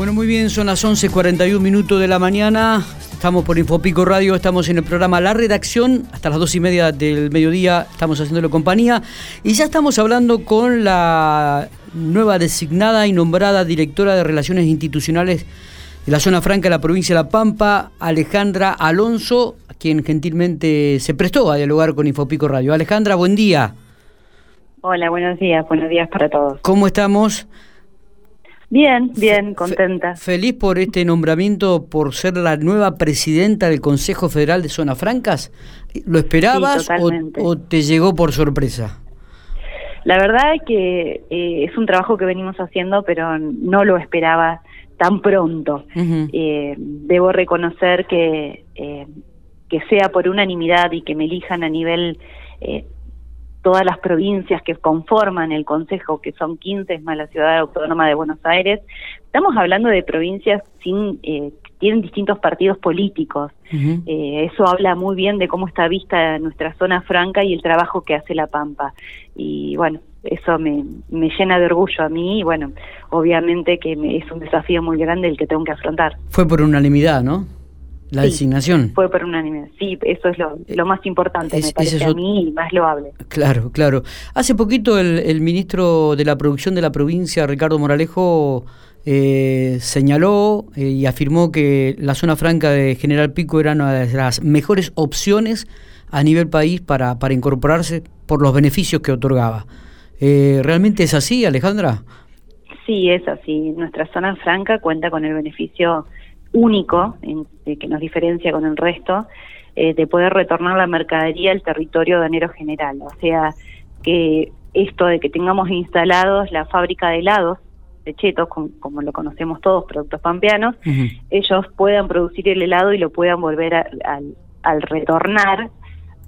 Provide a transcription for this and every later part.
Bueno, muy bien, son las 11.41 minutos de la mañana. Estamos por Infopico Radio, estamos en el programa La Redacción. Hasta las dos y media del mediodía estamos haciéndolo compañía. Y ya estamos hablando con la nueva designada y nombrada directora de Relaciones Institucionales de la Zona Franca de la provincia de La Pampa, Alejandra Alonso, quien gentilmente se prestó a dialogar con Infopico Radio. Alejandra, buen día. Hola, buenos días, buenos días para todos. ¿Cómo estamos? Bien, bien, contenta. ¿Feliz por este nombramiento, por ser la nueva presidenta del Consejo Federal de Zonas Francas? ¿Lo esperabas o, te llegó por sorpresa? La verdad es que eh, es un trabajo que venimos haciendo, pero no lo esperaba tan pronto. Eh, debo reconocer que, eh, que sea por unanimidad y que me elijan a nivel todas las provincias que conforman el Consejo, que son 15 más la ciudad autónoma de Buenos Aires, estamos hablando de provincias sin eh, tienen distintos partidos políticos. eh, eso habla muy bien de cómo está vista nuestra zona franca y el trabajo que hace La Pampa. Y bueno, eso me, me llena de orgullo a mí y bueno, obviamente que es un desafío muy grande el que tengo que afrontar. Fue por unanimidad, ¿no? La designación. Fue por unanimidad. Sí, eso es lo, lo más importante, me parece a mí y más loable. Claro, claro. Hace poquito el, el, ministro de la Producción de la provincia, Ricardo Moralejo, eh, señaló eh, y afirmó que la zona franca de General Pico era una de las mejores opciones a nivel país para, para incorporarse por los beneficios que otorgaba. Eh, ¿Realmente es así, Alejandra? Sí, es así. Nuestra zona franca cuenta con el beneficio único en, que nos diferencia con el resto eh, de poder retornar la mercadería al territorio de enero general. O sea, que esto de que tengamos instalados la fábrica de helados de chetos, como, lo conocemos todos, productos pampeanos, ellos puedan producir el helado y lo puedan volver al retornar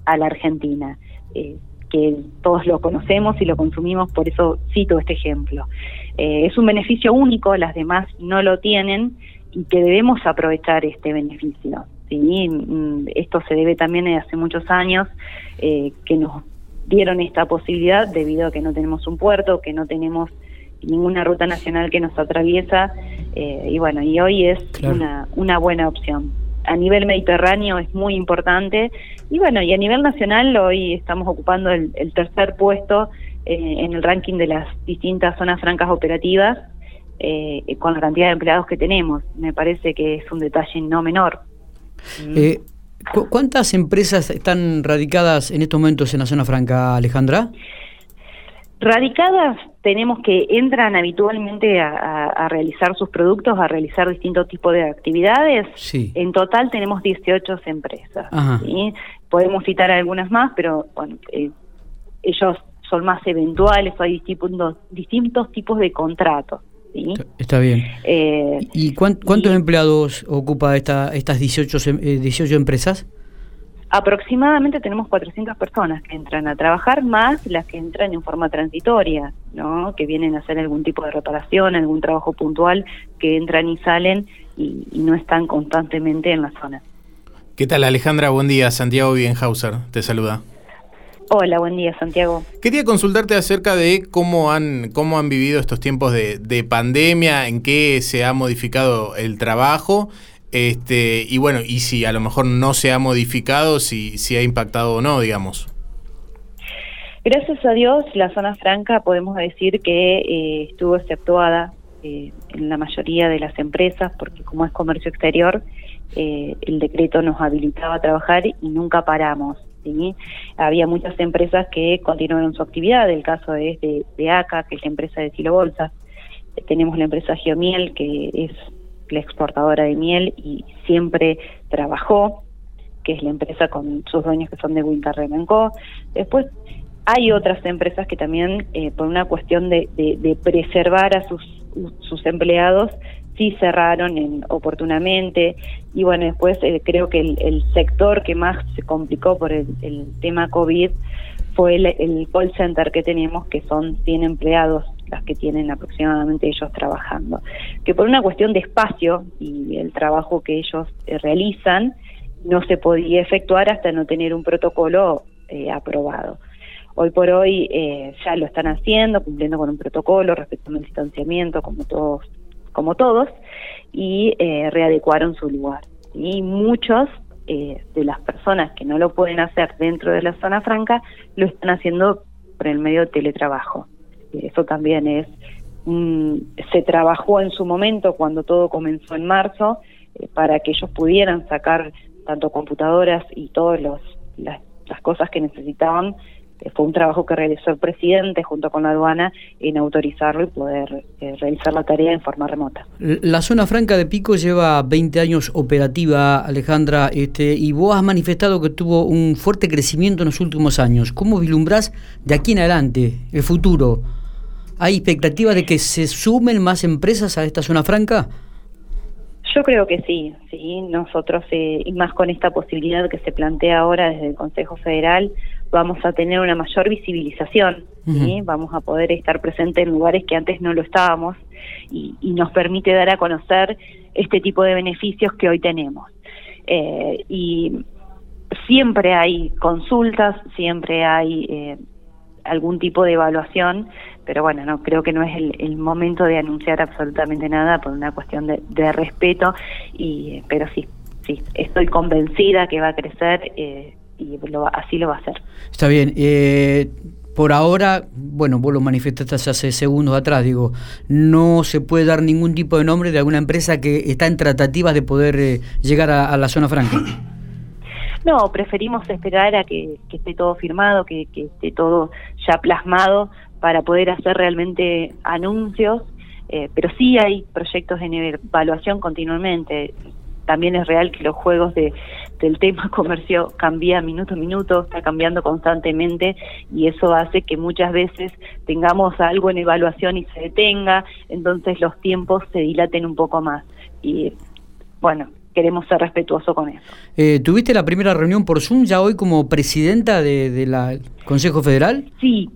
a la Argentina. Eh, que todos lo conocemos y lo consumimos, por eso cito este ejemplo. Eh, es un beneficio único, las demás no lo tienen y que debemos aprovechar este beneficio. ¿sí? Mm, esto se debe también a hace muchos años eh, que nos dieron esta posibilidad debido a que no tenemos un puerto, que no tenemos ninguna ruta nacional que nos atraviesa eh, y bueno, y hoy es una, una buena opción. A nivel mediterráneo es muy importante y bueno, y a nivel nacional hoy estamos ocupando el, tercer puesto eh, en el ranking de las distintas zonas francas operativas eh, con la cantidad de empleados que tenemos. Me parece que es un detalle no menor. Eh, ¿Cuántas empresas están radicadas en estos momentos en la zona franca, Alejandra? Radicadas tenemos que entran habitualmente a, realizar sus productos, a realizar distintos tipos de actividades. En total tenemos 18 empresas. Podemos citar algunas más, pero bueno, eh, ellos son más eventuales, hay distintos, distintos tipos de contratos. Está bien. Eh, ¿Y cuántos empleados ocupa esta, estas 18, 18 em, eh, empresas? Aproximadamente tenemos 400 personas que entran a trabajar, más las que entran en forma transitoria, ¿no? que vienen a hacer algún tipo de reparación, algún trabajo puntual, que entran y salen y, y no están constantemente en la zona. ¿Qué tal Alejandra? Buen día, Santiago Bienhauser te saluda. Hola, buen día, Santiago. Quería consultarte acerca de cómo han, cómo han vivido estos tiempos de, pandemia, en qué se ha modificado el trabajo, este, y bueno, y si a lo mejor no se ha modificado, si, si ha impactado o no, digamos. Gracias a Dios, la zona franca podemos decir que eh, estuvo exceptuada eh, en la mayoría de las empresas, porque como es comercio exterior, eh, el decreto nos habilitaba a trabajar y nunca paramos. Había muchas empresas que continuaron su actividad, el caso es de, ACA, que es la empresa de Silo Bolsas. Tenemos la empresa Geomiel, que es la exportadora de miel y siempre trabajó, que es la empresa con sus dueños que son de Winter Remenco. Después hay otras empresas que también, eh, por una cuestión de, de, preservar a sus, sus empleados, sí cerraron en, oportunamente y bueno, después eh, creo que el, sector que más se complicó por el, tema COVID fue el, call center que tenemos, que son 100 empleados las que tienen aproximadamente ellos trabajando, que por una cuestión de espacio y el trabajo que ellos eh, realizan, no se podía efectuar hasta no tener un protocolo eh, aprobado. Hoy por hoy ya lo están haciendo, cumpliendo con un protocolo, respetando el distanciamiento, como todos como todos. y eh, readecuaron su lugar. Y muchos eh, de las personas que no lo pueden hacer dentro de la zona franca lo están haciendo por el medio de teletrabajo. Eso también es, se trabajó en su momento cuando todo comenzó en marzo eh, para que ellos pudieran sacar tanto computadoras y todas las, las cosas que necesitaban fue un trabajo que realizó el presidente junto con la aduana en autorizarlo y poder eh, realizar la tarea en forma remota. La zona franca de Pico lleva 20 años operativa, Alejandra, este, y vos has manifestado que tuvo un fuerte crecimiento en los últimos años. ¿Cómo vislumbrás de aquí en adelante el futuro? ¿Hay expectativa de que se sumen más empresas a esta zona franca? Yo creo que sí, sí, nosotros, eh, y más con esta posibilidad que se plantea ahora desde el Consejo Federal, vamos a tener una mayor visibilización, vamos a poder estar presentes en lugares que antes no lo estábamos y, nos permite dar a conocer este tipo de beneficios que hoy tenemos. Eh, y siempre hay consultas, siempre hay eh, algún tipo de evaluación, pero bueno, no creo que no es el, momento de anunciar absolutamente nada por una cuestión de, respeto, y pero sí, sí, estoy convencida que va a crecer eh, y así lo va a hacer. Está bien. Eh, por ahora, bueno, vos lo manifestaste hace segundos atrás, digo, no se puede dar ningún tipo de nombre de alguna empresa que está en tratativas de poder eh, llegar a la zona franca. No, preferimos esperar a que, esté todo firmado, que, esté todo ya plasmado para poder hacer realmente anuncios, eh, pero sí hay proyectos en evaluación continuamente. También es real que los juegos de, del tema comercio cambia minuto a minuto, está cambiando constantemente y eso hace que muchas veces tengamos algo en evaluación y se detenga, entonces los tiempos se dilaten un poco más. Y bueno, queremos ser respetuosos con eso. Eh, ¿Tuviste la primera reunión por Zoom ya hoy como presidenta del de, Consejo Federal? Sí,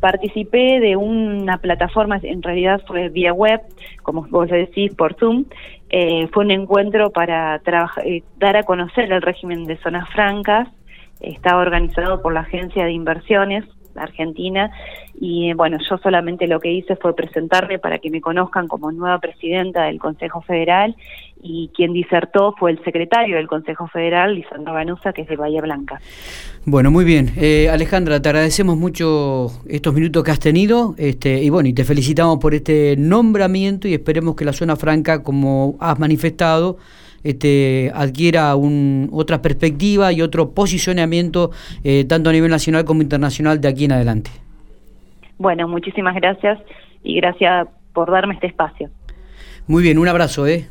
participé de una plataforma, en realidad fue vía web, como vos decís, por Zoom. Eh, fue un encuentro para eh, dar a conocer el régimen de zonas francas. Estaba organizado por la Agencia de Inversiones Argentina y bueno, yo solamente lo que hice fue presentarme para que me conozcan como nueva presidenta del Consejo Federal y quien disertó fue el secretario del Consejo Federal, Lisandro Ganusa, que es de Bahía Blanca. Bueno, muy bien. Eh, Alejandra, te agradecemos mucho estos minutos que has tenido este, y bueno, y te felicitamos por este nombramiento y esperemos que la zona franca, como has manifestado, este, adquiera un, otra perspectiva y otro posicionamiento, eh, tanto a nivel nacional como internacional, de aquí en adelante. Bueno, muchísimas gracias y gracias por darme este espacio. Muy bien, un abrazo, ¿eh?